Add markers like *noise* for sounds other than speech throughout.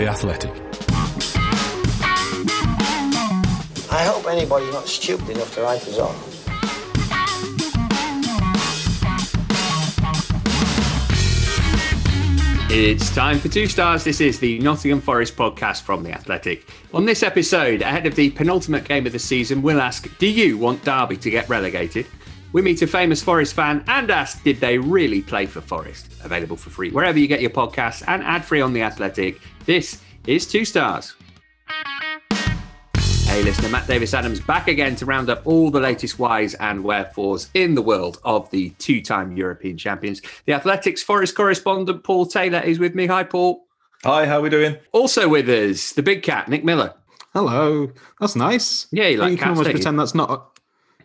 The Athletic. I hope anybody's not stupid enough to write us off. It's time for two stars. This is the Nottingham Forest podcast from The Athletic. On this episode, ahead of the penultimate game of the season, we'll ask Do you want Derby to get relegated? We meet a famous Forest fan and ask Did they really play for Forest? Available for free wherever you get your podcasts and ad free on The Athletic. This is Two Stars. Hey, listener, Matt Davis Adams back again to round up all the latest whys and wherefores in the world of the two time European champions. The Athletics Forest correspondent Paul Taylor is with me. Hi, Paul. Hi, how are we doing? Also with us, the big cat, Nick Miller. Hello. That's nice. Yeah, you like you can cats, almost don't you? pretend that's not.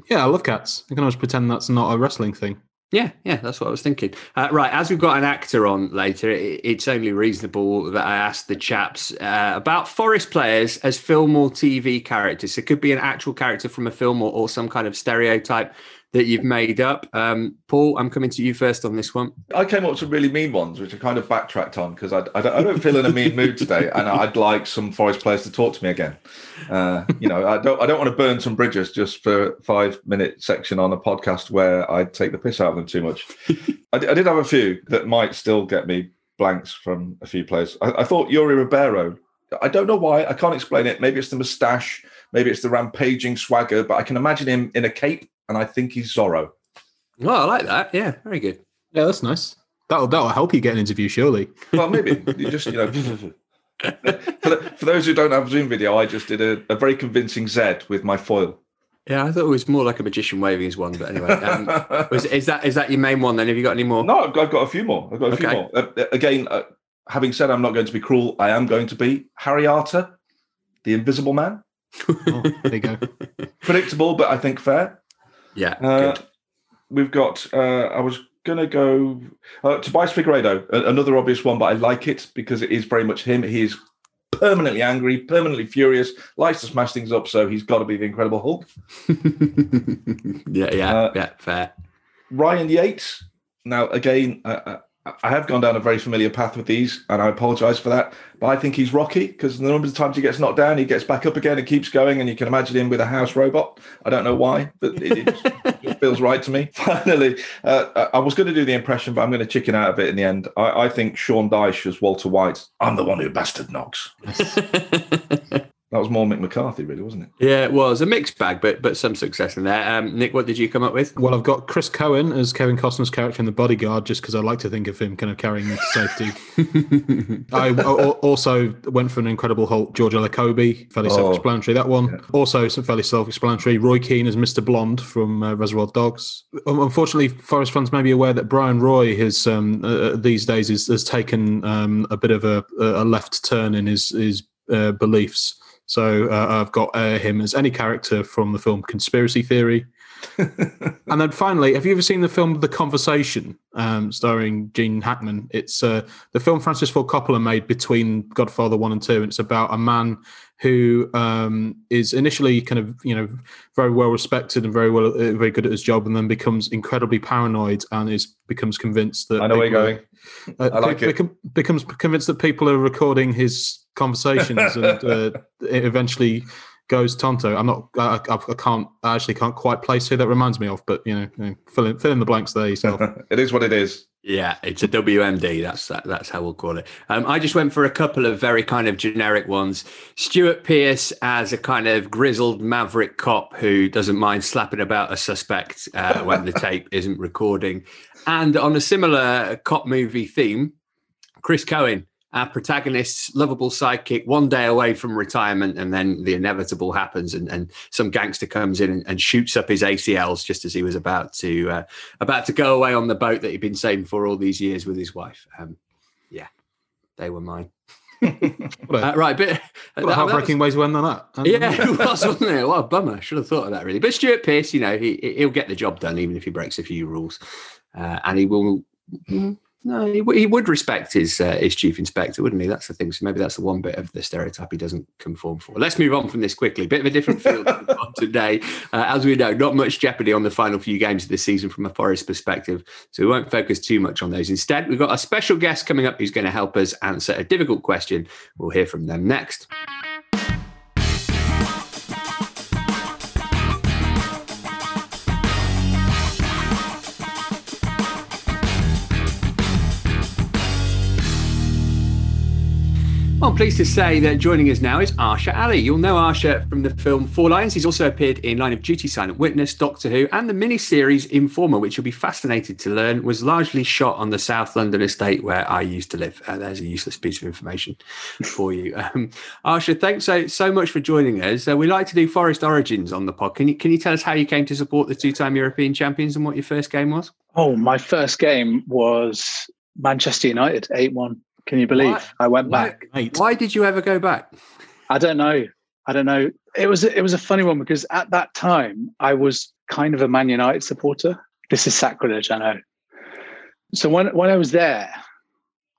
Yeah, I love cats. I can always pretend that's not a wrestling thing. Yeah, yeah, that's what I was thinking. Uh, right, as we've got an actor on later, it, it's only reasonable that I ask the chaps uh, about Forest players as film or TV characters. It could be an actual character from a film or, or some kind of stereotype that you've made up. Um, Paul, I'm coming to you first on this one. I came up with some really mean ones, which I kind of backtracked on because I, I, don't, I don't feel in a mean mood today, and I'd like some Forest players to talk to me again. Uh, you know, I don't I don't want to burn some bridges just for a five minute section on a podcast where I take the piss out of them too much. I, I did have a few that might still get me blanks from a few players. I, I thought Yuri Ribeiro. I don't know why. I can't explain it. Maybe it's the moustache. Maybe it's the rampaging swagger. But I can imagine him in a cape, and I think he's Zorro. Oh, I like that. Yeah, very good. Yeah, that's nice. That'll that'll help you get an interview, surely. Well, maybe you just you know. *laughs* for, the, for those who don't have Zoom video, I just did a, a very convincing Z with my foil. Yeah, I thought it was more like a magician waving his wand, but anyway. Um, *laughs* was, is that is that your main one then? Have you got any more? No, I've got, I've got a few more. I've got a few more. Uh, again, uh, having said I'm not going to be cruel, I am going to be Harry Arter, the Invisible Man. *laughs* Oh, there you go. Predictable, but I think fair. Yeah, Uh, good. we've got. Uh, I was going to go uh, Tobias Figueiredo, another obvious one, but I like it because it is very much him. He is permanently angry, permanently furious, likes to smash things up. So he's got to be the Incredible Hulk. *laughs* yeah, yeah, uh, yeah, fair. Ryan Yates. Now, again, I, I, have gone down a very familiar path with these, and I apologise for that. But I think he's Rocky because the number of times he gets knocked down, he gets back up again and keeps going, and you can imagine him with a house robot. I don't know why, but it, it just, just feels right to me. *laughs* Finally, uh, I I was going to do the impression, but I'm going to chicken out of it in the end. I, I think Sean Dyche as Walter White. I'm the one who bastard knocks. *laughs* That was more Mick McCarthy, really, wasn't it? Yeah, it was a mixed bag, but but some success in there. Um, Nick, what did you come up with? Well, I've got Chris Cohen as Kevin Costner's character in The Bodyguard, just because I like to think of him kind of carrying me to safety. *laughs* I al- also went for an Incredible Hulk, George Lakobe, fairly Oh, self-explanatory. That one also some fairly self-explanatory. Roy Keane as Mr. Blonde from uh, Reservoir Dogs. Um, unfortunately, Forest fans may be aware that Brian Roy has um, uh, these days is, has taken um, a bit of a, a left turn in his his uh, beliefs. So uh, I've got uh, him as any character from the film Conspiracy Theory. And then finally, have you ever seen the film The Conversation, um, starring Gene Hackman? It's uh, the film Francis Ford Coppola made between Godfather One and Two. And it's about a man who um, is initially kind of you know very well respected and very well uh, very good at his job, and then becomes incredibly paranoid and is becomes convinced that I know where you're going. uh, I like be- it. become- becomes convinced that people are recording his conversations, *laughs* and uh, eventually goes tonto. I'm not. I, I, I can't. I actually can't quite place who that reminds me of, but you know, you know, fill in fill in the blanks there yourself. *laughs* it is what it is. Yeah, it's a WMD. That's that, that's how we'll call it. Um, I just went for a couple of very kind of generic ones. Stuart Pearce as a kind of grizzled maverick cop who doesn't mind slapping about a suspect uh, *laughs* when the tape isn't recording, and on a similar cop movie theme, Chris Cohen, our protagonist's lovable sidekick, one day away from retirement, and then the inevitable happens, and, and some gangster comes in and, and shoots up his ACLs just as he was about to uh, about to go away on the boat that he'd been saving for all these years with his wife. Um, yeah, They were mine. *laughs* What a, Uh, right, but what a that- heartbreaking way to end on that. Yeah, it was, wasn't it? What a bummer. Should have thought of that, really. But Stuart Pearce, you know, he, he'll get the job done, even if he breaks a few rules. Uh, and he will, mm, no, he, w- he would respect his uh, his chief inspector, wouldn't he? That's the thing. So maybe that's the one bit of the stereotype he doesn't conform for. Let's move on from this quickly. Bit of a different field today. Uh, as we know, not much jeopardy on the final few games of the season from a Forest perspective. So we won't focus too much on those. Instead, we've got a special guest coming up who's going to help us answer a difficult question. We'll hear from them next. Pleased to say that joining us now is Arsher Ali. You'll know Arsher from the film Four Lions. He's also appeared in Line of Duty, Silent Witness, Doctor Who, and the miniseries Informer, which you'll be fascinated to learn was largely shot on the South London estate where I used to live. Uh, there's a useless piece of information for you. *laughs* Um, Arsher, thanks so, so much for joining us. Uh, we like to do Forest Origins on the pod. Can you, can you tell us how you came to support the two time European champions and what your first game was? Oh, my first game was Manchester United, 8 1. Can you believe? What? I went Why- back. Mate. Why did you ever go back? I don't know. I don't know. It was it was a funny one because at that time I was kind of a Man United supporter. This is sacrilege, I know. So when when I was there,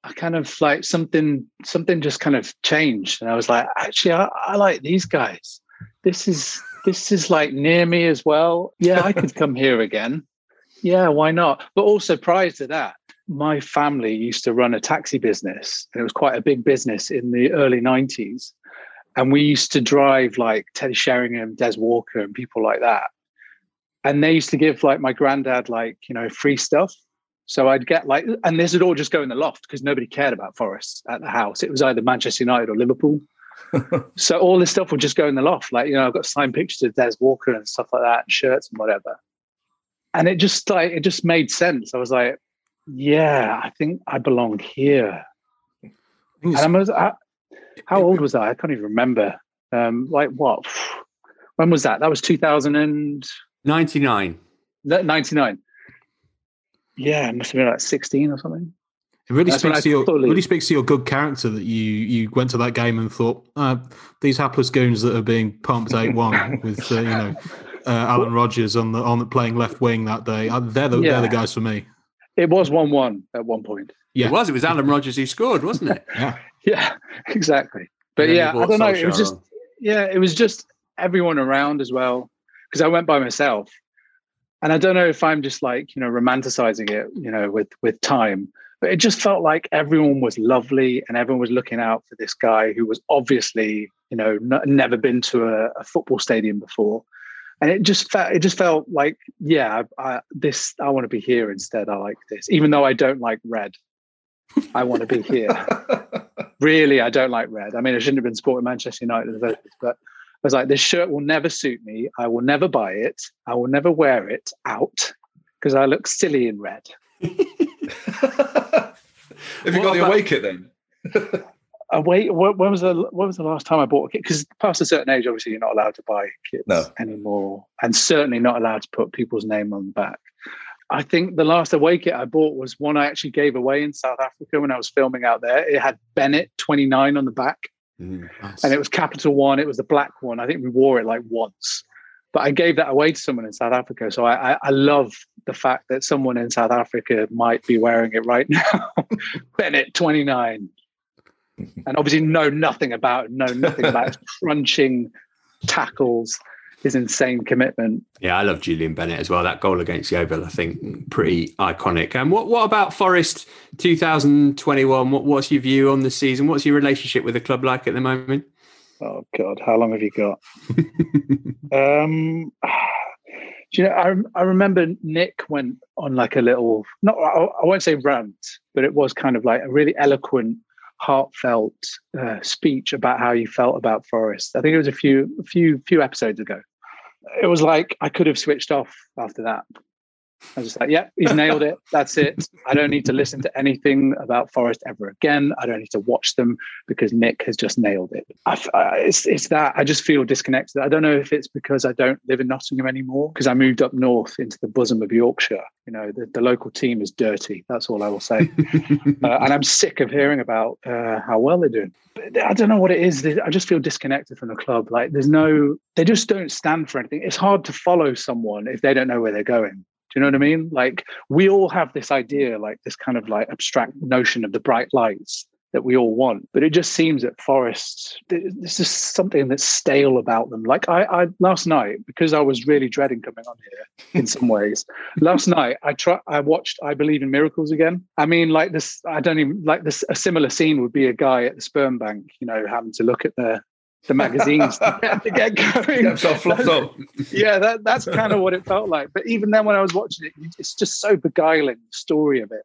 I kind of like something something just kind of changed, and I was like, actually, I, I like these guys. This is this is like near me as well. Yeah, I could come here again. Yeah, why not? But also prior to that, my family used to run a taxi business, and it was quite a big business in the early '90s and we used to drive like Teddy Sheringham, Des Walker, and people like that. And they used to give like my granddad like you know free stuff. So I'd get like, and this would all just go in the loft because nobody cared about Forest at the house. It was either Manchester United or Liverpool. *laughs* so all this stuff would just go in the loft. Like you know, I've got signed pictures of Des Walker and stuff like that, and shirts and whatever. And it just like it just made sense. I was like, yeah, I think I belong here. And I was, I, how old was I? I can't even remember. Um, like what? When was that? That was 2099. 99. Yeah, it must have been like 16 or something. It really That's speaks to your really speaks to your good character that you you went to that game and thought uh, these hapless goons that are being pumped eight one *laughs* with uh, you know uh, Alan Rogers on the on the playing left wing that day. Uh, they're the they're the guys for me. It was 1 1 at one point. Yeah. It was. It was Alan Rogers who scored, wasn't it? Yeah, *laughs* Yeah, exactly. But yeah, I don't know. It was just, on. yeah, it was just everyone around as well. Because I went by myself. And I don't know if I'm just like, you know, romanticizing it, you know, with with time. But it just felt like everyone was lovely and everyone was looking out for this guy who was obviously, you know, n- never been to a, a football stadium before. And it just felt it just felt like, yeah, I, I, this I want to be here instead. I like this, even though I don't like red. I want to be here *laughs* really I don't like red. I mean, I shouldn't have been supporting Manchester United in the first place, but I was like, this shirt will never suit me. I will never buy it. I will never wear it out because I look silly in red. *laughs* Have you What got the away kit then? *laughs* Uh, wait, when was the when was the last time I bought a kit? Because past a certain age, obviously, you're not allowed to buy kits No. anymore, and certainly not allowed to put people's name on the back. I think the last away kit I bought was one I actually gave away in South Africa when I was filming out there. It had Bennett 29 on the back. Mm. nice. and it was capital one it was the black one i think we wore it like once but i gave that away to someone in south africa so i i, I love the fact that someone in south africa might be wearing it right *laughs* now bennett 29 and obviously know nothing about know nothing about *laughs* crunching tackles his insane commitment Yeah, I love Julian Bennett as well. That goal against Yeovil, I think, pretty iconic. And what, what about Forest 2021? What, what's your view on the season? What's your relationship with the club like at the moment? oh god how long have you got *laughs* um do you know I, I remember nick went on like a little not I, I won't say rant but it was kind of like a really eloquent heartfelt uh, speech about how you felt about forest i think it was a few few few episodes ago. It was like i could have switched off after that I was just like, yeah, he's nailed it. That's it. I don't need to listen to anything about Forest ever again. I don't need to watch them because Nick has just nailed it. I, I, it's, it's that I just feel disconnected. I don't know if it's because I don't live in Nottingham anymore because I moved up north into the bosom of Yorkshire. You know, the, the local team is dirty. That's all I will say. *laughs* uh, and I'm sick of hearing about uh, how well they're doing. But I don't know what it is. I just feel disconnected from the club. Like there's no, they just don't stand for anything. It's hard to follow someone if they don't know where they're going you know what I mean? Like we all have this idea, like this kind of like abstract notion of the bright lights that we all want. But it just seems that forests, there's just something that's stale about them. Like I, I last night, because I was really dreading coming on here in *laughs* some ways. last night, I try, I watched I Believe in Miracles again. I mean, like this, I don't even like this. A similar scene would be a guy at the sperm bank, you know, having to look at the the magazines to, *laughs* get, going. yeah, that, that's kind of what it felt like. But even then, when I was watching it, it's just so beguiling the story of it.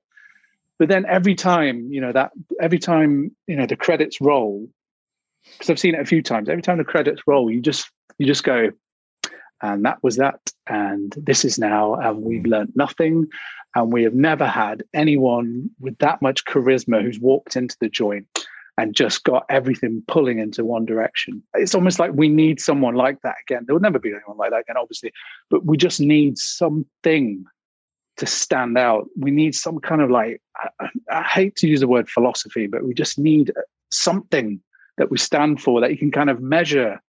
But then every time, you know, that every time, you know, the credits roll, because I've seen it a few times. Every time the credits roll, you just you just go, and that was that, and this is now, and we've learned nothing, and we have never had anyone with that much charisma who's walked into the joint and just got everything pulling into one direction. It's almost like we need someone like that again. There will never be anyone like that again, obviously, but we just need something to stand out. We need some kind of like, I, I hate to use the word philosophy, but we just need uh, something that we stand for that you can kind of measure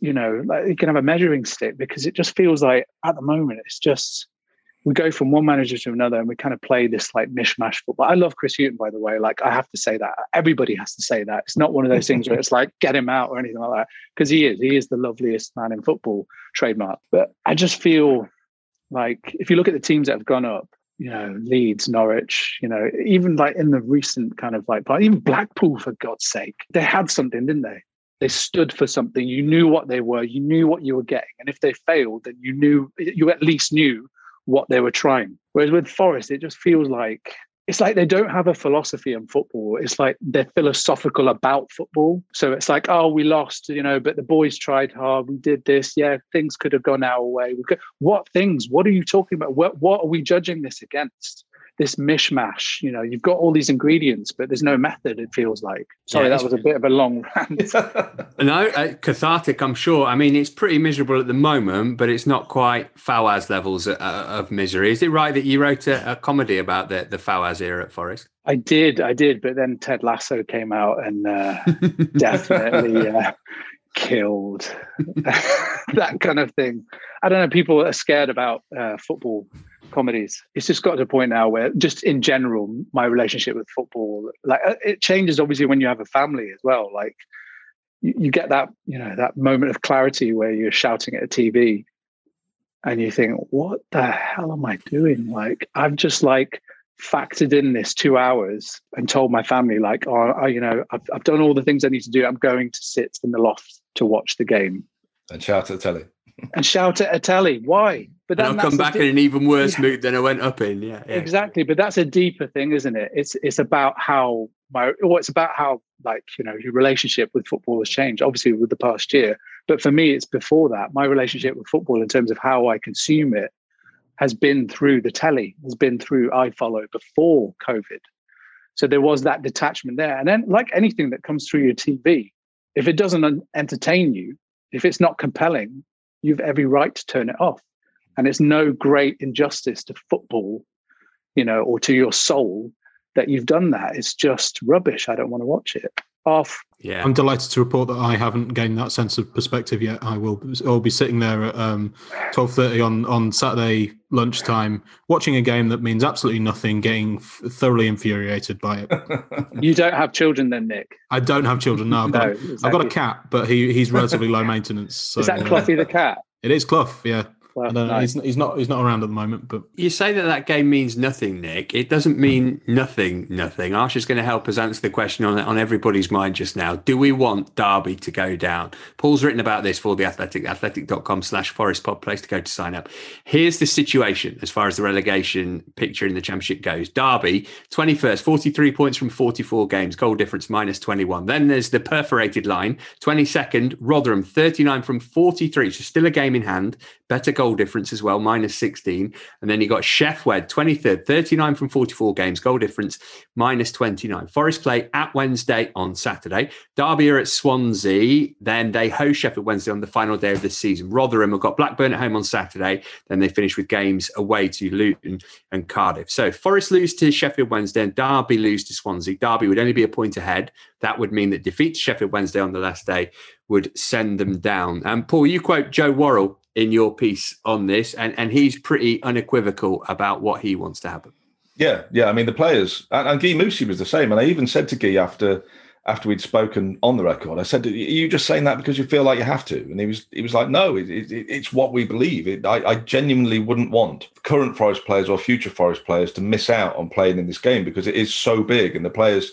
you know like you can have a measuring stick because it just feels like at the moment it's just we go from one manager to another and we kind of play this like mishmash football. I love Chris Hughton, by the way. Like I have to say that. Everybody has to say that. It's not one of those things where it's like get him out or anything like that. Because he is. He is the loveliest man in football trademark. But I just feel like if you look at the teams that have gone up, you know, Leeds, Norwich, you know, even like in the recent kind of like even Blackpool, for God's sake, they had something, didn't they? They stood for something. You knew what they were. You knew what you were getting. And if they failed, then you knew you at least knew what they were trying. Whereas with Forest, it just feels like it's like they don't have a philosophy in football. It's like they're philosophical about football. So it's like, oh, we lost, you know, but the boys tried hard. We did this. Yeah, things could have gone our way. What things? What are you talking about? What what are we judging this against? This mishmash. You know, you've got all these ingredients, but there's no method. It feels like. Sorry, yeah, that was a bit of a long rant. *laughs* no, uh, cathartic. I'm sure. I mean, it's pretty miserable at the moment, but it's not quite Fawaz levels of, uh, of misery. Is it right that you wrote a, a, comedy about the the Fawaz era at Forest? I did, I did, but then Ted Lasso came out and uh, *laughs* definitely. Uh, killed *laughs* that kind of thing i don't know people are scared about uh, football comedies. It's just got to a point now where, just in general, my relationship with football, like uh, it changes obviously when you have a family as well. Like you, you get that, you know, that moment of clarity where you're shouting at a TV and you think, what the hell am I doing? Like I've just like factored in this two hours and told my family, like, oh, I, you know, I've, I've done all the things I need to do. I'm going to sit in the loft to watch the game. And shout at the telly and shout at a telly. Why? But then I'll come back in an even worse yeah. mood than I went up in. Yeah, yeah, exactly. But that's a deeper thing, isn't it? It's it's about how my or it's about how like you know your relationship with football has changed. Obviously, with the past year, but for me, it's before that. My relationship with football, in terms of how I consume it, has been through the telly. Has been through iFollow before COVID. So there was that detachment there, and then like anything that comes through your TV, if it doesn't entertain you, if it's not compelling, you've every right to turn it off. And it's no great injustice to football, you know, or to your soul that you've done that. It's just rubbish. I don't want to watch it. Off. Yeah. I'm delighted to report that I haven't gained that sense of perspective yet. I will I'll be sitting there at um, 12.30 on, on Saturday lunchtime watching a game that means absolutely nothing, getting f- thoroughly infuriated by it. *laughs* you don't have children then, Nick? I don't have children, no. I've, *laughs* no, got, exactly. I've got a cat, but he, he's relatively low maintenance. So, *laughs* is that Cluffy the cat? It is Clough, yeah. Well, nice. he's, he's, not he's not around at the moment. But you say that that game means nothing, Nick. It doesn't mean nothing. Nothing. Arsher's going to help us answer the question on on everybody's mind just now. Do we want Derby to go down? Paul's written about this for the Athletic. Athletic.com slash Forest Pod place to go to sign up. Here's the situation as far as the relegation picture in the Championship goes. Derby, 21st, 43 points from 44 games, goal difference minus 21. Then there's the perforated line, 22nd, Rotherham, 39 from 43. So still a game in hand. Better goal difference as well, minus 16. And then you got Sheffield, 23rd, 39 from 44 games, goal difference, minus 29. Forest play at Wednesday on Saturday. Derby are at Swansea. Then they host Sheffield Wednesday on the final day of the season. Rotherham have got Blackburn at home on Saturday. Then they finish with games away to Luton and Cardiff. So Forest lose to Sheffield Wednesday and Derby lose to Swansea. Derby would only be a point ahead. That would mean that defeat Sheffield Wednesday on the last day would send them down. And Paul, you quote Joe Worrall in your piece on this, and, and he's pretty unequivocal about what he wants to happen. Yeah, yeah. I mean, the players and, and Guy Moussi was the same. And I even said to Guy after after we'd spoken on the record, I said, "Are you just saying that because you feel like you have to?" And he was he was like, "No, it, it, it's what we believe. It, I, I genuinely wouldn't want current Forest players or future Forest players to miss out on playing in this game because it is so big, and the players."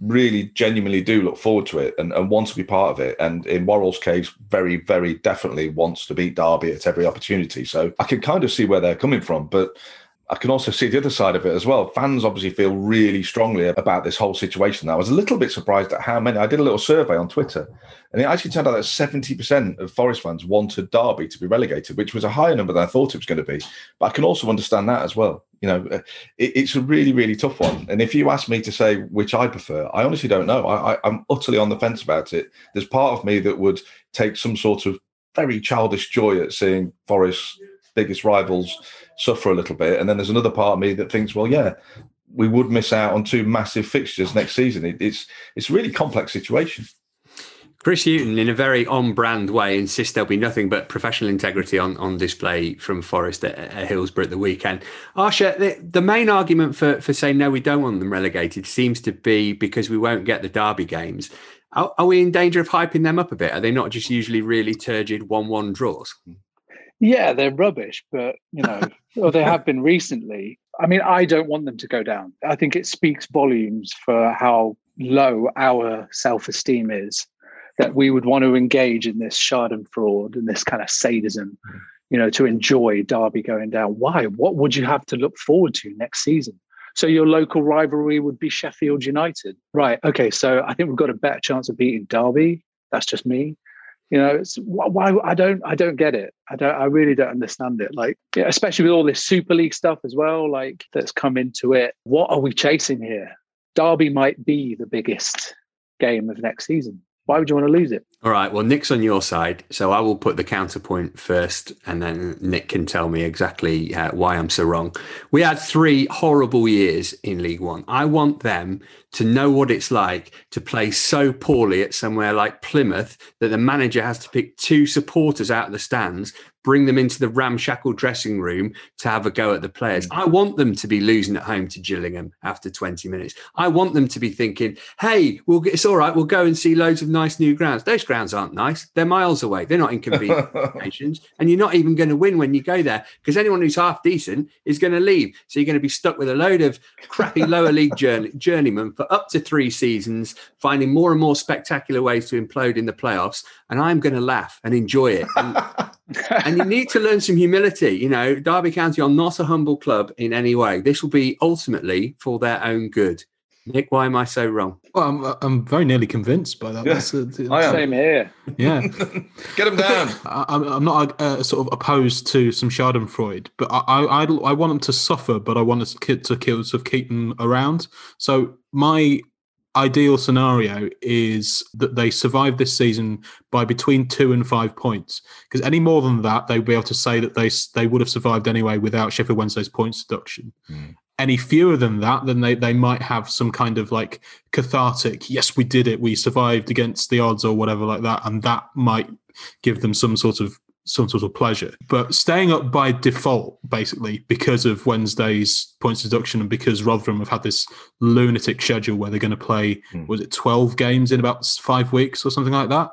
Really genuinely do look forward to it and, and want to be part of it. And in Worrall's case, very, very definitely wants to beat Derby at every opportunity. So I can kind of see where they're coming from. But I can also see the other side of it as well. Fans obviously feel really strongly about this whole situation. I was a little bit surprised at how many. I did a little survey on Twitter, and it actually turned out that 70% of Forest fans wanted Derby to be relegated, which was a higher number than I thought it was going to be. But I can also understand that as well. You know, uh, it, it's a really, really tough one. And if you ask me to say which I prefer, I honestly don't know. I, I, I'm utterly on the fence about it. There's part of me that would take some sort of very childish joy at seeing Forest's biggest rivals suffer a little bit. And then there's another part of me that thinks, well, yeah, we would miss out on two massive fixtures next season. It, it's it's a really complex situation. Chris Hughton, in a very on-brand way, insists there'll be nothing but professional integrity on, on display from Forest at, at Hillsborough at the weekend. Arsher, the, the main argument for, for saying no, we don't want them relegated seems to be because we won't get the Derby games. Are, are we in danger of hyping them up a bit? Are they not just usually really turgid one-one draws? Yeah, they're rubbish, but you know, *laughs* or they have been recently. I mean, I don't want them to go down. I think it speaks volumes for how low our self-esteem is that we would want to engage in this Schadenfreude and this kind of sadism, you know, to enjoy Derby going down. Why? What would you have to look forward to next season? So your local rivalry would be Sheffield United, right? Okay, so I think we've got a better chance of beating Derby. That's just me you know it's why i don't i don't get it i don't i really don't understand it like especially with all this super league stuff as well like that's come into it what are we chasing here derby might be the biggest game of next season why would you want to lose it? All right. Well, Nick's on your side, so I will put the counterpoint first, and then Nick can tell me exactly uh, why I'm so wrong. We had three horrible years in League One. I want them to know what it's like to play so poorly at somewhere like Plymouth that the manager has to pick two supporters out of the stands bring them into the ramshackle dressing room to have a go at the players. Mm. I want them to be losing at home to Gillingham after 20 minutes. I want them to be thinking, hey, we'll get, it's all right. We'll go and see loads of nice new grounds. Those grounds aren't nice. They're miles away. They're not *laughs* inconvenient locations. And you're not even going to win when you go there because anyone who's half decent is going to leave. So you're going to be stuck with a load of crappy lower league journey, journeymen for up to three seasons, finding more and more spectacular ways to implode in the playoffs. And I'm going to laugh and enjoy it. And, *laughs* and you need to learn some humility. You know, Derby County are not a humble club in any way. This will be ultimately for their own good. Nick, why am I so wrong? Well, I'm, I'm very nearly convinced by that. Yeah. That's, uh, I am. Same here. Yeah. *laughs* Get him down. *laughs* I, I'm not uh, sort of opposed to some Schadenfreude, but I, I, I want them to suffer, but I want to, to, to sort of keep them around. So my ideal scenario is that they survive this season by between two and five points. Because any more than that, they'd be able to say that they they would have survived anyway without Sheffield Wednesday's points deduction. Mm. Any fewer than that, then they, they might have some kind of like cathartic, yes, we did it, we survived against the odds or whatever like that. And that might give them some sort of some sort of pleasure. But staying up by default, basically, because of Wednesday's points deduction and because Rotherham have had this lunatic schedule where they're going to play, mm. was it 12 games in about five weeks or something like that?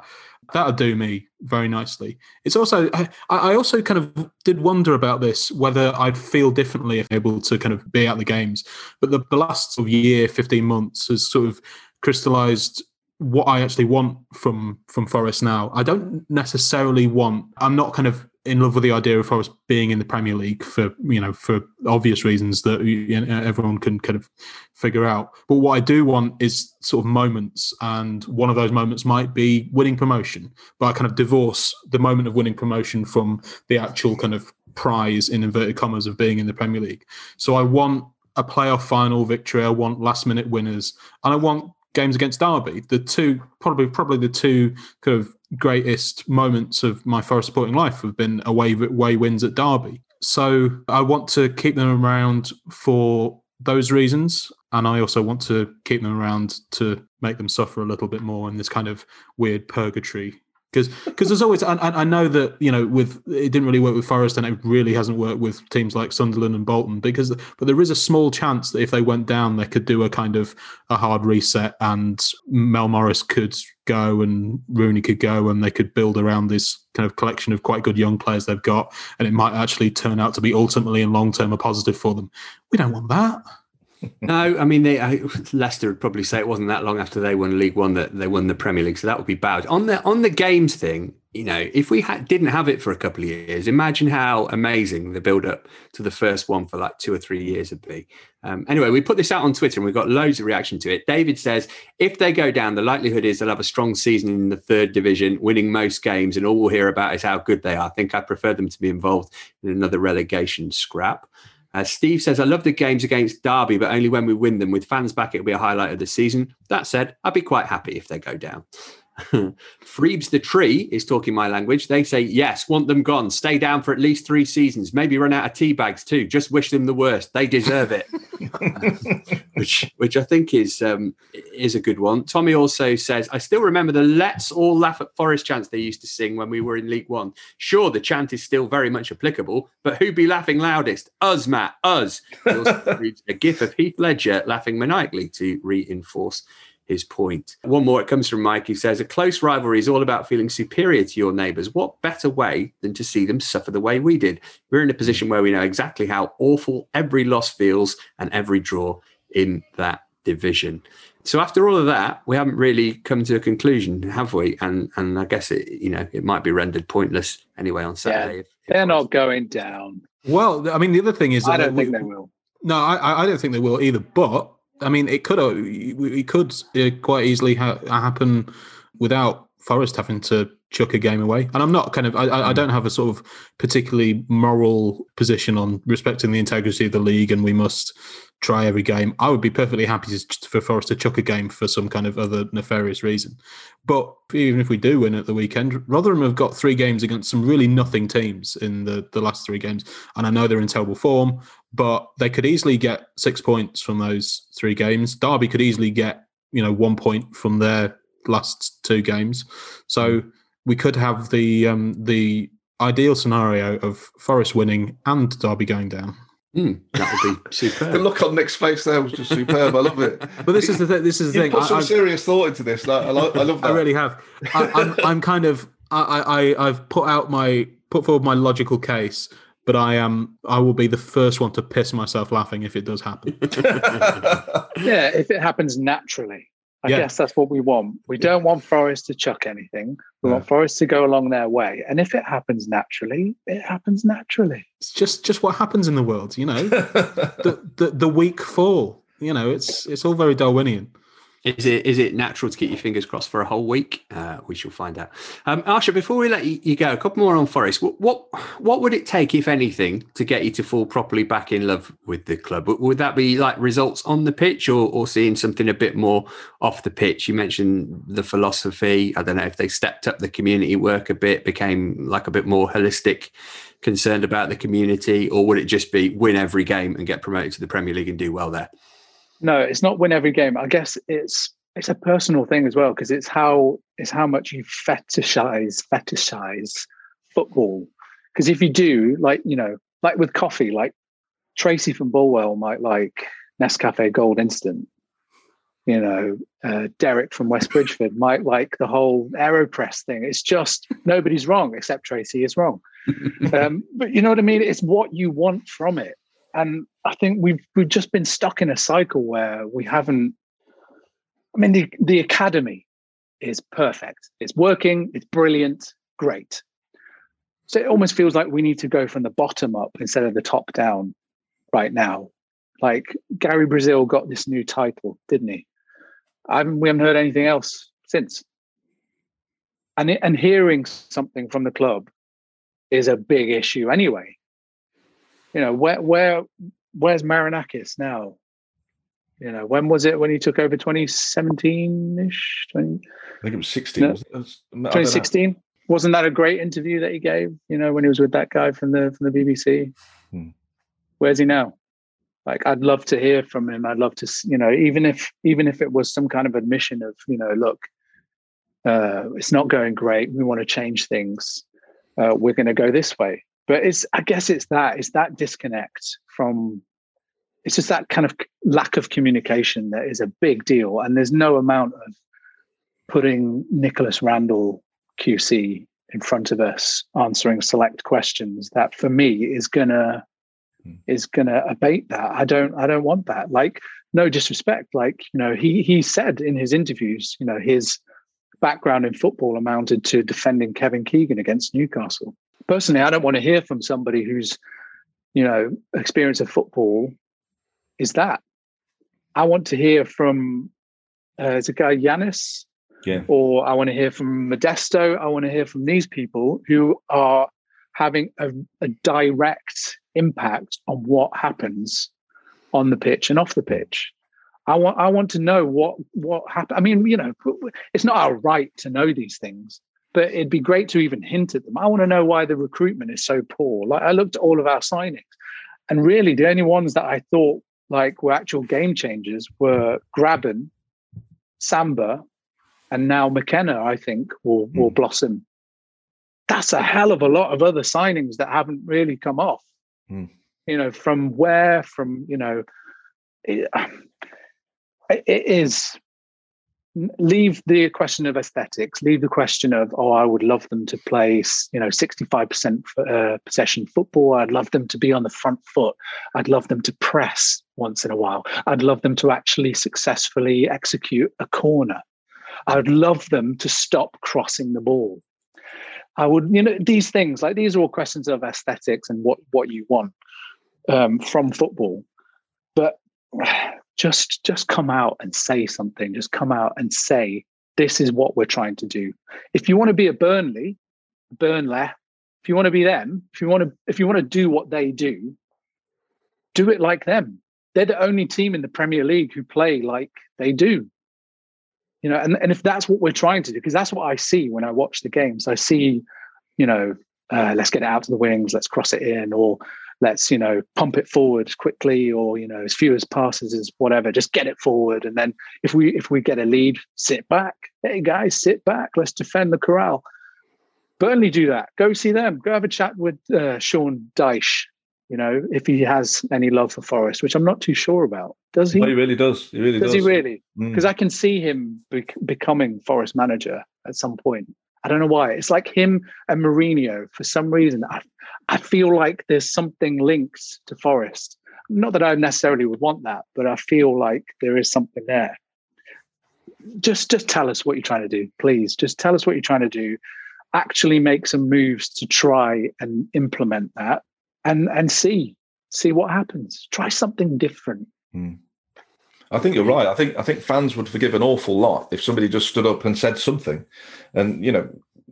That'll do me very nicely. It's also, I, I also kind of did wonder about this, whether I'd feel differently if able to kind of be at the games. But the, the last sort of year, 15 months has sort of crystallized what I actually want from from Forest now. I don't necessarily want. I'm not kind of in love with the idea of Forest being in the Premier League for you know for obvious reasons that you uh, know, everyone can kind of figure out. But what I do want is sort of moments, and one of those moments might be winning promotion. But I kind of divorce the moment of winning promotion from the actual kind of prize in inverted commas of being in the Premier League. So I want a playoff final victory. I want last minute winners, and I want games against Derby. The two probably probably the two kind of greatest moments of my Forest supporting life have been away away wins at Derby. So I want to keep them around for those reasons. And I also want to keep them around to make them suffer a little bit more in this kind of weird purgatory. Because because there's always I, I know that you know with it didn't really work with Forest and it really hasn't worked with teams like Sunderland and Bolton because but there is a small chance that if they went down they could do a kind of a hard reset and Mel Morris could go and Rooney could go and they could build around this kind of collection of quite good young players they've got and it might actually turn out to be ultimately in long term a positive for them. We don't want that no, I mean, they, I, Leicester would probably say it wasn't that long after they won League One that they won the Premier League, so that would be bad. On the on the games thing, you know, if we ha- didn't have it for a couple of years, imagine how amazing the build up to the first one for like two or three years would be. Um, anyway, we put this out on Twitter and we've got loads of reaction to it. David says if they go down, the likelihood is they'll have a strong season in the third division, winning most games, and all we'll hear about is how good they are. I think I prefer them to be involved in another relegation scrap. Uh, Steve says, I love the games against Derby, but only when we win them. With fans back, it'll be a highlight of the season. That said, I'd be quite happy if they go down. *laughs* Freebs the Tree is talking my language. They say, yes, want them gone. Stay down for at least three seasons. Maybe run out of tea bags too. Just wish them the worst. They deserve it. *laughs* which which I think is um, is a good one. Tommy also says, I still remember the let's all laugh at Forest chants they used to sing when we were in League One. Sure, the chant is still very much applicable, but who be laughing loudest? Us, Matt, us. *laughs* a gif of Heath Ledger laughing maniacally to reinforce his point. One more, it comes from Mike. who says, A close rivalry is all about feeling superior to your neighbours. What better way than to see them suffer the way we did? We're in a position where we know exactly how awful every loss feels and every draw in that division. So after all of that, we haven't really come to a conclusion, have we? And and I guess it, you know, it might be rendered pointless anyway on Saturday. Yeah, if, if they're not going down. Well, I mean, the other thing is, I don't we- think they will. No, I, I don't think they will either. But I mean, it could it could uh, quite easily ha- happen without Forest having to chuck a game away. And I'm not kind of I, I don't have a sort of particularly moral position on respecting the integrity of the league, and we must try every game. I would be perfectly happy for Forest to chuck a game for some kind of other nefarious reason. But even if we do win at the weekend, Rotherham have got three games against some really nothing teams in the, the last three games. And I know they're in terrible form, but they could easily get six points from those three games. Derby could easily get, you know, one point from their last two games. So we could have the um, the ideal scenario of Forest winning and Derby going down. Hmm, that would be *laughs* superb. The look on Nick's face there was just superb. I love it. But this is the th- this is the You thing. put I- some I've- serious thought into this. Like, I, lo- I love that. I really have. I, I'm, I'm kind of. I, I, I've put out my put forward my logical case, but I am. I will be the first one to piss myself laughing if it does happen. *laughs* Yeah, if it happens naturally. I Yeah. guess that's what we want. We don't want Forest to chuck anything. We want Forest to go along their way. And if it happens naturally, it happens naturally. It's just just what happens in the world, you know. *laughs* the, the the weak fall. You know, it's it's all very Darwinian. Is it is it natural to keep your fingers crossed for a whole week? Uh, we shall find out. Um, Arsher, before we let you, you go, a couple more on Forest. What, what what would it take, if anything, to get you to fall properly back in love with the club? Would, would that be like results on the pitch, or or seeing something a bit more off the pitch? You mentioned the philosophy. I don't know if they stepped up the community work a bit, became like a bit more holistic, concerned about the community, or would it just be win every game and get promoted to the Premier League and do well there? No, it's not win every game. I guess it's it's a personal thing as well because it's how it's how much you fetishize fetishize football. Because if you do, like you know, like with coffee, like Tracy from Bulwell might like Nescafe Gold Instant. You know, uh, Derek from West Bridgford might like the whole Aeropress thing. It's just nobody's wrong except Tracy is wrong. *laughs* um, but you know what I mean? It's what you want from it and I think we've we've just been stuck in a cycle where we haven't. I mean, the the academy is perfect. It's working. It's brilliant. Great. So it almost feels like we need to go from the bottom up instead of the top down right now. Like Gary Brazil got this new title, didn't he? I haven't, we haven't heard anything else since. And and hearing something from the club is a big issue anyway You know, where where where's Marinakis now? You know, when was it when he took over 2017-ish? 20, I think it was 16. No. was it? It was- I don't 2016? Wasn't that a great interview that he gave, you know, when he was with that guy from the from the BBC? Hmm. Where's he now? Like I'd love to hear from him. I'd love to, you know, even if even if it was some kind of admission of, you know, look, uh, it's not going great. We want to change things. Uh, we're going to go this way. But it's, I guess, it's that. It's that disconnect from. It's just that kind of lack of communication that is a big deal, and there's no amount of putting Nicholas Randall QC in front of us answering select questions that for me is gonna Hmm. is gonna abate that. I don't I don't want that. Like no disrespect. Like you know he he said in his interviews, you know his background in football amounted to defending Kevin Keegan against Newcastle. Personally, I don't want to hear from somebody whose you know experience of football is that. I want to hear from uh, is a guy Yanis Yeah. or I want to hear from Modesto. I want to hear from these people who are having a, a direct impact on what happens on the pitch and off the pitch. I want I want to know what what happened. I mean, you know, it's not our right to know these things, but it'd be great to even hint at them. I want to know why the recruitment is so poor. Like I looked at all of our signings, and really the only ones that I thought like were actual game changers were Grabban, Samba, and now McKenna, I think, will will blossom. That's a hell of a lot of other signings that haven't really come off. Mm. You know, from where, from you know, it, *sighs* it is leave the question of aesthetics leave the question of oh i would love them to play you know 65% for, uh, possession football. I'd love them to be on the front foot. I'd love them to press once in a while. I'd love them to actually successfully execute a corner. I'd love them to stop crossing the ball. I would you know these things like these are all questions of aesthetics and what what you want um, from football. But just just come out and say something. Just come out and say this is what we're trying to do. If you want to be a burnley burnley if you want to be them if you want to if you want to do what they do do it like them. They're the only team in the premier league who play like they do. You know and, and if that's what we're trying to do because that's what i see when i watch the games. I see you know uh, let's get it out to the wings let's cross it in or let's you know pump it forward quickly or you know as few as passes as whatever just get it forward. And then if we if we get a lead sit back. Hey guys sit back. Let's defend the corral. Burnley do that. Go see them. Go have a chat with uh, sean dyche you know if he has any love for forest which i'm not too sure about. Does he? He really does. He really does does. he really? Mm. because i can see him bec- becoming forest manager at some point I don't know why. It's like him and Mourinho. For some reason, I, I feel like there's something linked to Forest. Not that I necessarily would want that, but I feel like there is something there. Just, just tell us what you're trying to do, please. Just tell us what you're trying to do. Actually, make some moves to try and implement that, and and see see what happens. Try something different. Hmm. I think you're right. I think I think fans would forgive an awful lot if somebody just stood up and said something. And you know,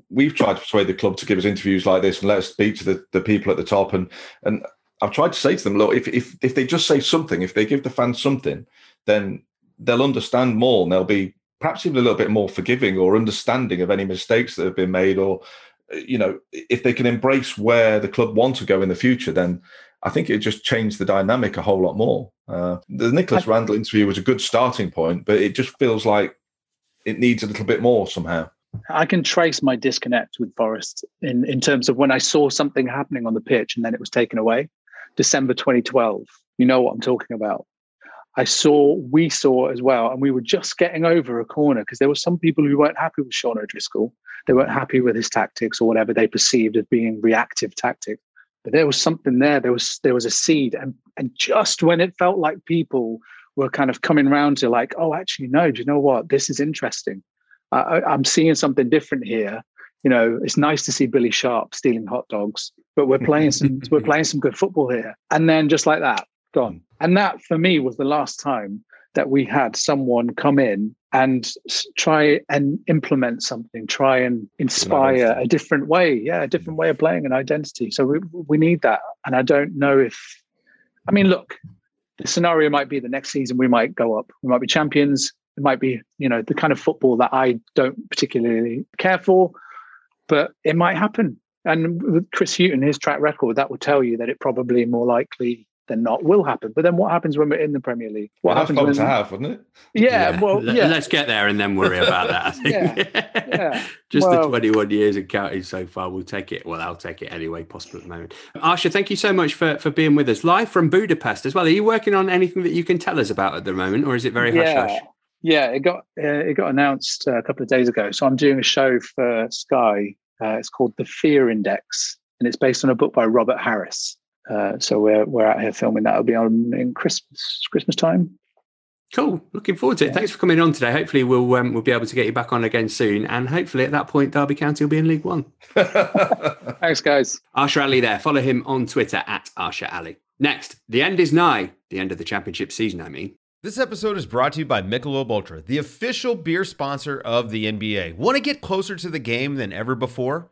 we've tried to persuade the club to give us interviews like this and let us speak to the, the people at the top. And and I've tried to say to them, look, if if if they just say something, if they give the fans something, then they'll understand more and they'll be perhaps even a little bit more forgiving or understanding of any mistakes that have been made. Or you know, if they can embrace where the club want to go in the future, then I think it just changed the dynamic a whole lot more. Uh, the Nicholas Randall interview was a good starting point, but it just feels like it needs a little bit more somehow. I can trace my disconnect with Forest in, in terms of when I saw something happening on the pitch and then it was taken away. December 2012. You know what I'm talking about. I saw, we saw as well, and we were just getting over a corner because there were some people who weren't happy with Sean O'Driscoll. They weren't happy with his tactics or whatever they perceived as being reactive tactics. But there was something there. There was there was a seed, and and just when it felt like people were kind of coming around to like, oh, actually, no. Do you know what? This is interesting. I, I'm seeing something different here. You know, it's nice to see Billy Sharp stealing hot dogs, but we're playing some we're *laughs* playing some good football here. And then just like that, gone. Hmm. And that for me was the last time that we had someone come in and try and implement something, try and inspire a different way. Yeah, a different way of playing an identity. So we, we need that. And I don't know if, I mean, look, the scenario might be the next season we might go up, we might be champions. It might be, you know, the kind of football that I don't particularly care for, but it might happen. And with Chris Hughton, his track record, that will tell you that it probably more likely than not will happen. But then what happens when we're in the Premier League? What Well, happens fun when? to have, wouldn't it? Yeah, well, Let- yeah, Let's get there and then worry about that. I *laughs* think. Yeah, yeah. *laughs* Just the 21 years and counting so far. We'll take it. Well, I'll take it anyway, possible at the moment. Arsher, thank you so much for, for being with us live from Budapest as well. Are you working on anything that you can tell us about at the moment, or is it very hush yeah, hush? yeah. It got uh, it got announced uh, a couple of days ago. So I'm doing a show for Sky. Uh, it's called The Fear Index, and it's based on a book by Robert Harris. Uh, so we're we're out here filming that. It'll be on in Christmas Christmas time. Cool. Looking forward to it. Thanks for coming on today. Hopefully, we'll um, we'll be able to get you back on again soon, and hopefully at that point, Derby County will be in League One. *laughs* Thanks, guys. Arsher Ali there. Follow him on Twitter at Arsher Ali. Next, the end is nigh. The end of the championship season, I mean. This episode is brought to you by Michelob Ultra, the official beer sponsor of the NBA. Want to get closer to the game than ever before?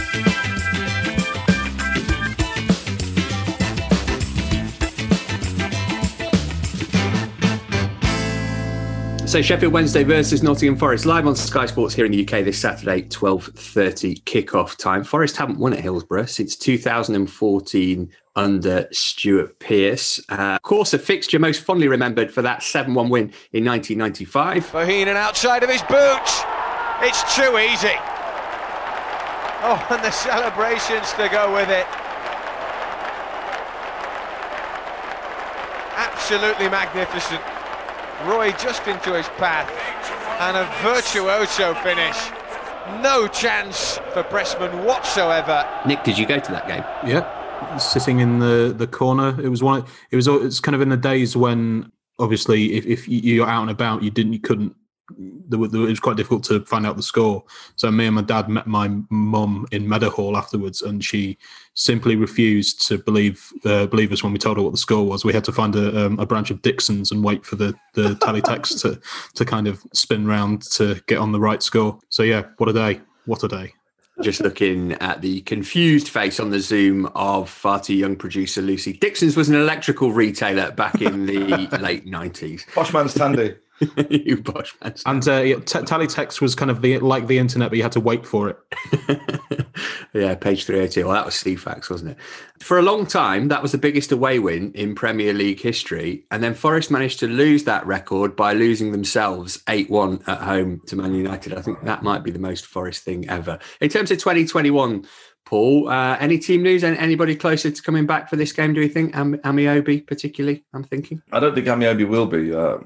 So Sheffield Wednesday versus Nottingham Forest live on Sky Sports here in the UK this Saturday, twelve thirty kickoff time. Forest haven't won at Hillsborough since two thousand and fourteen under Stuart Pearce. Uh, of course, a fixture most fondly remembered for that seven one win in nineteen ninety five. Bohinen outside of his boot. It's too easy. Oh, and the celebrations to go with it. Absolutely magnificent. Roy just into his path and a virtuoso finish. No chance for Pressman whatsoever. Nick, did you go to that game? Yeah, sitting in the the corner. It was one. It was. It's kind of in the days when obviously if, if you're out and about, you didn't, you couldn't. There, were- there, it was quite difficult to find out the score. So me and my dad met my mum in Meadowhall afterwards, and she simply refused to believe uh, believe us when we told her what the score was. We had to find a, um, a branch of Dixons and wait for the the teletext to to kind of spin round to get on the right score. So yeah, what a day! What a day! Just looking at the confused face on the Zoom of far too young producer Lucy. Dixon's was an electrical retailer back in the *laughs* late 90s. Poshman's Tandy. *laughs* you posh man. And uh, yeah, t- teletext was kind of the like the internet, but you had to wait for it. *laughs* yeah, page 380. Well, that was Ceefax, wasn't it? For a long time, that was the biggest away win in Premier League history. And then Forest managed to lose that record by losing themselves 8 1 at home to Man United. I think that might be the most Forest thing ever. In terms of 2021, Paul, uh, any team news? An- Anybody closer to coming back for this game, do you think? Am- Ameobi, particularly, I'm thinking. I don't think Ameobi will be. Uh,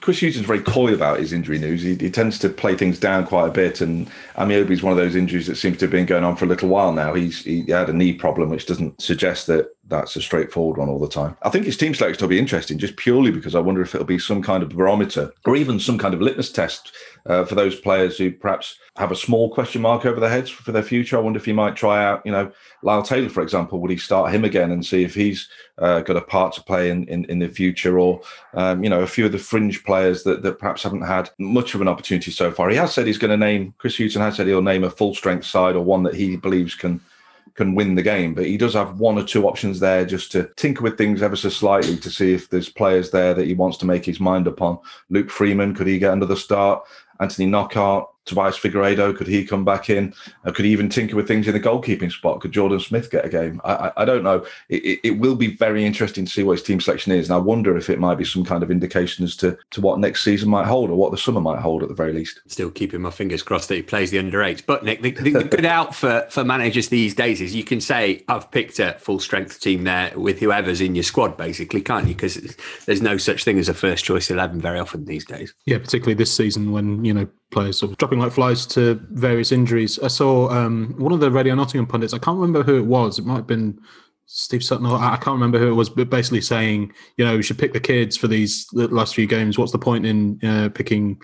Chris Hughton's very coy about his injury news. He, he tends to play things down quite a bit, and Ameobi is one of those injuries that seems to have been going on for a little while now. He's he had a knee problem, which doesn't suggest that that's a straightforward one all the time. I think his team selection will be interesting, just purely because I wonder if it'll be some kind of barometer or even some kind of litmus test uh, for those players who perhaps have a small question mark over their heads for their future. I wonder if he might try out, you know, Lyle Taylor, for example. Would he start him again and see if he's uh, got a part to play in, in, in the future? Or, um, you know, a few of the fringe players that, that perhaps haven't had much of an opportunity so far. He has said he's going to name, Chris Hughton has said he'll name a full strength side or one that he believes can can win the game. But he does have one or two options there just to tinker with things ever so slightly to see if there's players there that he wants to make his mind upon. Luke Freeman, could he get the start? Anthony Knockaert, Tobias Figueiredo, could he come back in? Uh, could he even tinker with things in the goalkeeping spot? Could Jordan Smith get a game? I, I, I don't know. It, it, it, will be very interesting to see what his team selection is. And I wonder if it might be some kind of indication as to, to what next season might hold or what the summer might hold at the very least. Still keeping my fingers crossed that he plays the under eight. But Nick, the, the, the good *laughs* out for, for managers these days is you can say, I've picked a full strength team there with whoever's in your squad, basically, can't you? Because there's no such thing as a first choice 11 very often these days. Yeah, particularly this season when, you know, players sort of dropping like flies to various injuries. I saw um, one of the Radio Nottingham pundits, I can't remember who it was, it might have been Steve Sutton, I can't remember who it was, but basically saying, you know, we should pick the kids for these last few games. What's the point in uh, picking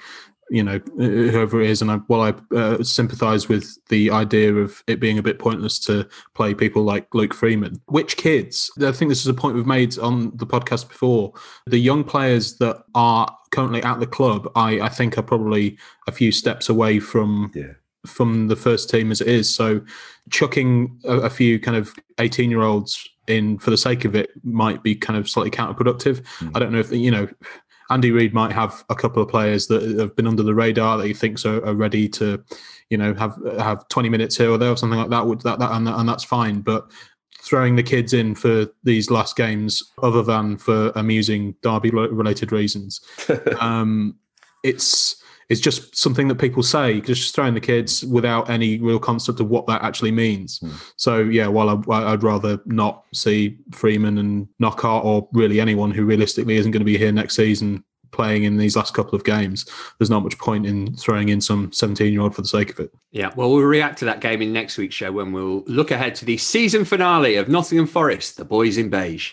you know whoever it is and I, while I uh, sympathise with the idea of it being a bit pointless to play people like Luke Freeman, which kids? I think this is a point we've made on the podcast before. The young players that are currently at the club, I, I think, are probably a few steps away from. Yeah. From the first team as it is, so chucking a, a few kind of eighteen-year-olds in for the sake of it might be kind of slightly counterproductive. Mm. I don't know if you know Andy Reid might have a couple of players that have been under the radar that he thinks are, are ready to, you know, have have 20 minutes here or there or something like that. Would that, that and, and that's fine. But throwing the kids in for these last games, other than for amusing derby related reasons, *laughs* um, it's it's just something that people say, just throwing the kids without any real concept of what that actually means. Mm. So yeah, while I, would rather not see Freeman and Knockaert or really anyone who realistically isn't going to be here next season playing in these last couple of games, there's not much point in throwing in some 17 year old for the sake of it. Yeah, well, we'll react to that game in next week's show when we'll look ahead to the season finale of Nottingham Forest, the boys in beige.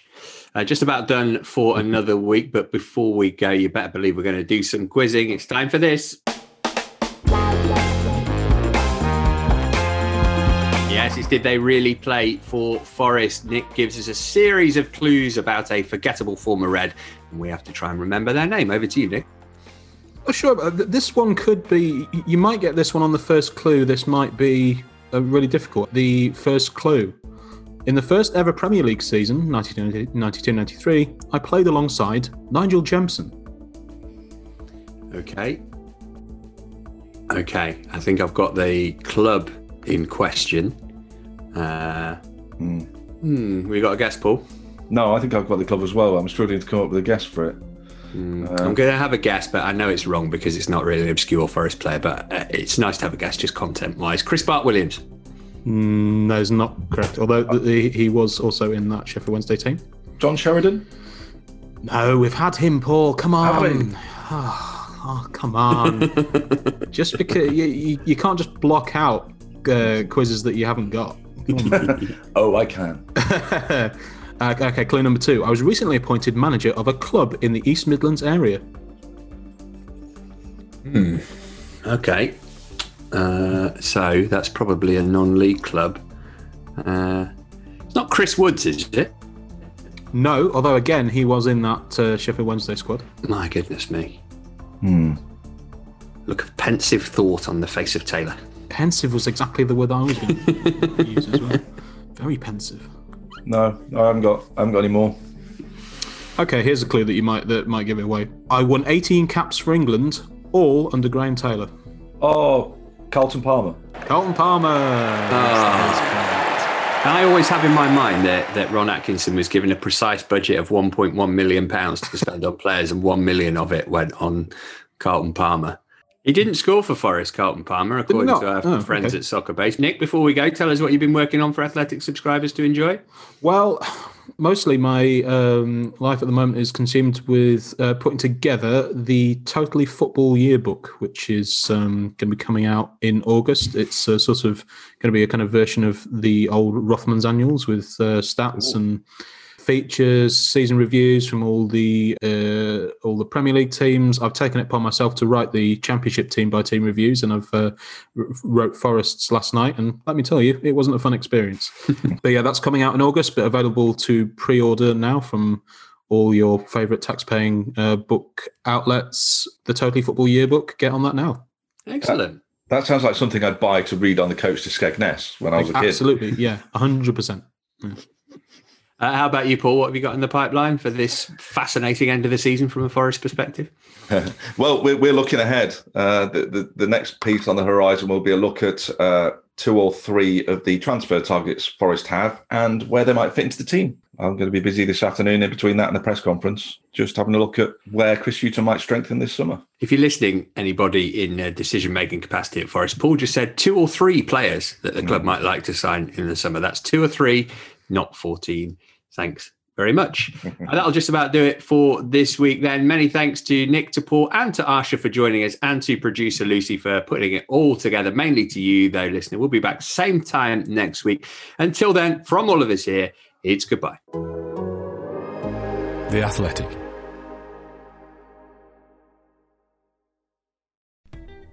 Uh, just about done for *laughs* another week, but before we go, you better believe we're going to do some quizzing. It's time for this. Yes, it's did they really play for Forest? Nick gives us a series of clues about a forgettable former Red, and we have to try and remember their name. Over to you, Nick. Oh, sure. This one could be. You might get this one on the first clue. This might be uh, really difficult. The first clue in the first ever Premier League season, 1992-93, I played alongside Nigel Jemson. Okay. Okay, I think I've got the club in question. Uh, hmm. hmm. We got a guess, Paul? No, I think I've got the club as well. I'm struggling to come up with a guess for it. Mm, um, I'm going to have a guess, but I know it's wrong because it's not really an obscure Forest player. But uh, it's nice to have a guess, just content wise. Chris Bart Williams. Mm, that is not correct. Although he, he was also in that Sheffield Wednesday team. John Sheridan? No, we've had him, Paul. Come on. Oh, oh, come on. *laughs* just because you, you, you, can't just block out uh, quizzes that you haven't got. *laughs* oh, I can. *laughs* uh, okay, clue number two. I was recently appointed manager of a club in the East Midlands area. Hmm. Okay. Uh, so that's probably a non-league club. Uh, it's not Chris Woods, is it? No, although again he was in that uh, Sheffield Wednesday squad. My goodness me. Hmm. Look of pensive thought on the face of Taylor. Pensive was exactly the word I was going to use as well. *laughs* Very pensive. No, I haven't got. I haven't got any more. Okay, here's a clue that you might that might give it away. I won 18 caps for England, all under Graham Taylor. Oh, Carlton Palmer. Carlton Palmer. Oh. I always have in my mind that, that Ron Atkinson was given a precise budget of 1.1 million pounds to spend on players, and one million of it went on Carlton Palmer. He didn't score for Forest, Carlton Palmer, according to our oh, friends okay. at Soccer Base. Nick, before we go, tell us what you've been working on for Athletic subscribers to enjoy. Well, mostly my um, life at the moment is consumed with uh, putting together the Totally Football Yearbook, which is um, going to be coming out in August. It's uh, sort of going to be a kind of version of the old Rothmans annuals with uh, stats Ooh. and features, season reviews from all the uh, all the Premier League teams. I've taken it upon myself to write the Championship team by team reviews, and I've uh, wrote Forests last night. And let me tell you, it wasn't a fun experience. *laughs* but yeah, that's coming out in August, but available to pre-order now from all your favourite tax-paying uh, book outlets. The Totally Football Yearbook. Get on that now. Excellent. That, that sounds like something I'd buy to read on the coach to Skegness when I was a kid. Absolutely, yeah, hundred percent. *laughs* Uh, how about you, Paul? What have you got in the pipeline for this fascinating end of the season from a Forest perspective? *laughs* well, we're, we're looking ahead. Uh, the, the, the next piece on the horizon will be a look at uh, two or three of the transfer targets Forest have and where they might fit into the team. I'm going to be busy this afternoon in between that and the press conference, just having a look at where Chris Hughton might strengthen this summer. If you're listening, anybody in a decision making capacity at Forest, Paul just said two or three players that the club mm. might like to sign in the summer. That's two or three, not 14. Thanks very much. and that'll just about do it for this week then. Many thanks to Nick, to Paul, and to Arsher for joining us, and to producer Lucy for putting it all together, mainly to you, though, listener. We'll be back same time next week. Until then, from all of us here, it's goodbye. The Athletic.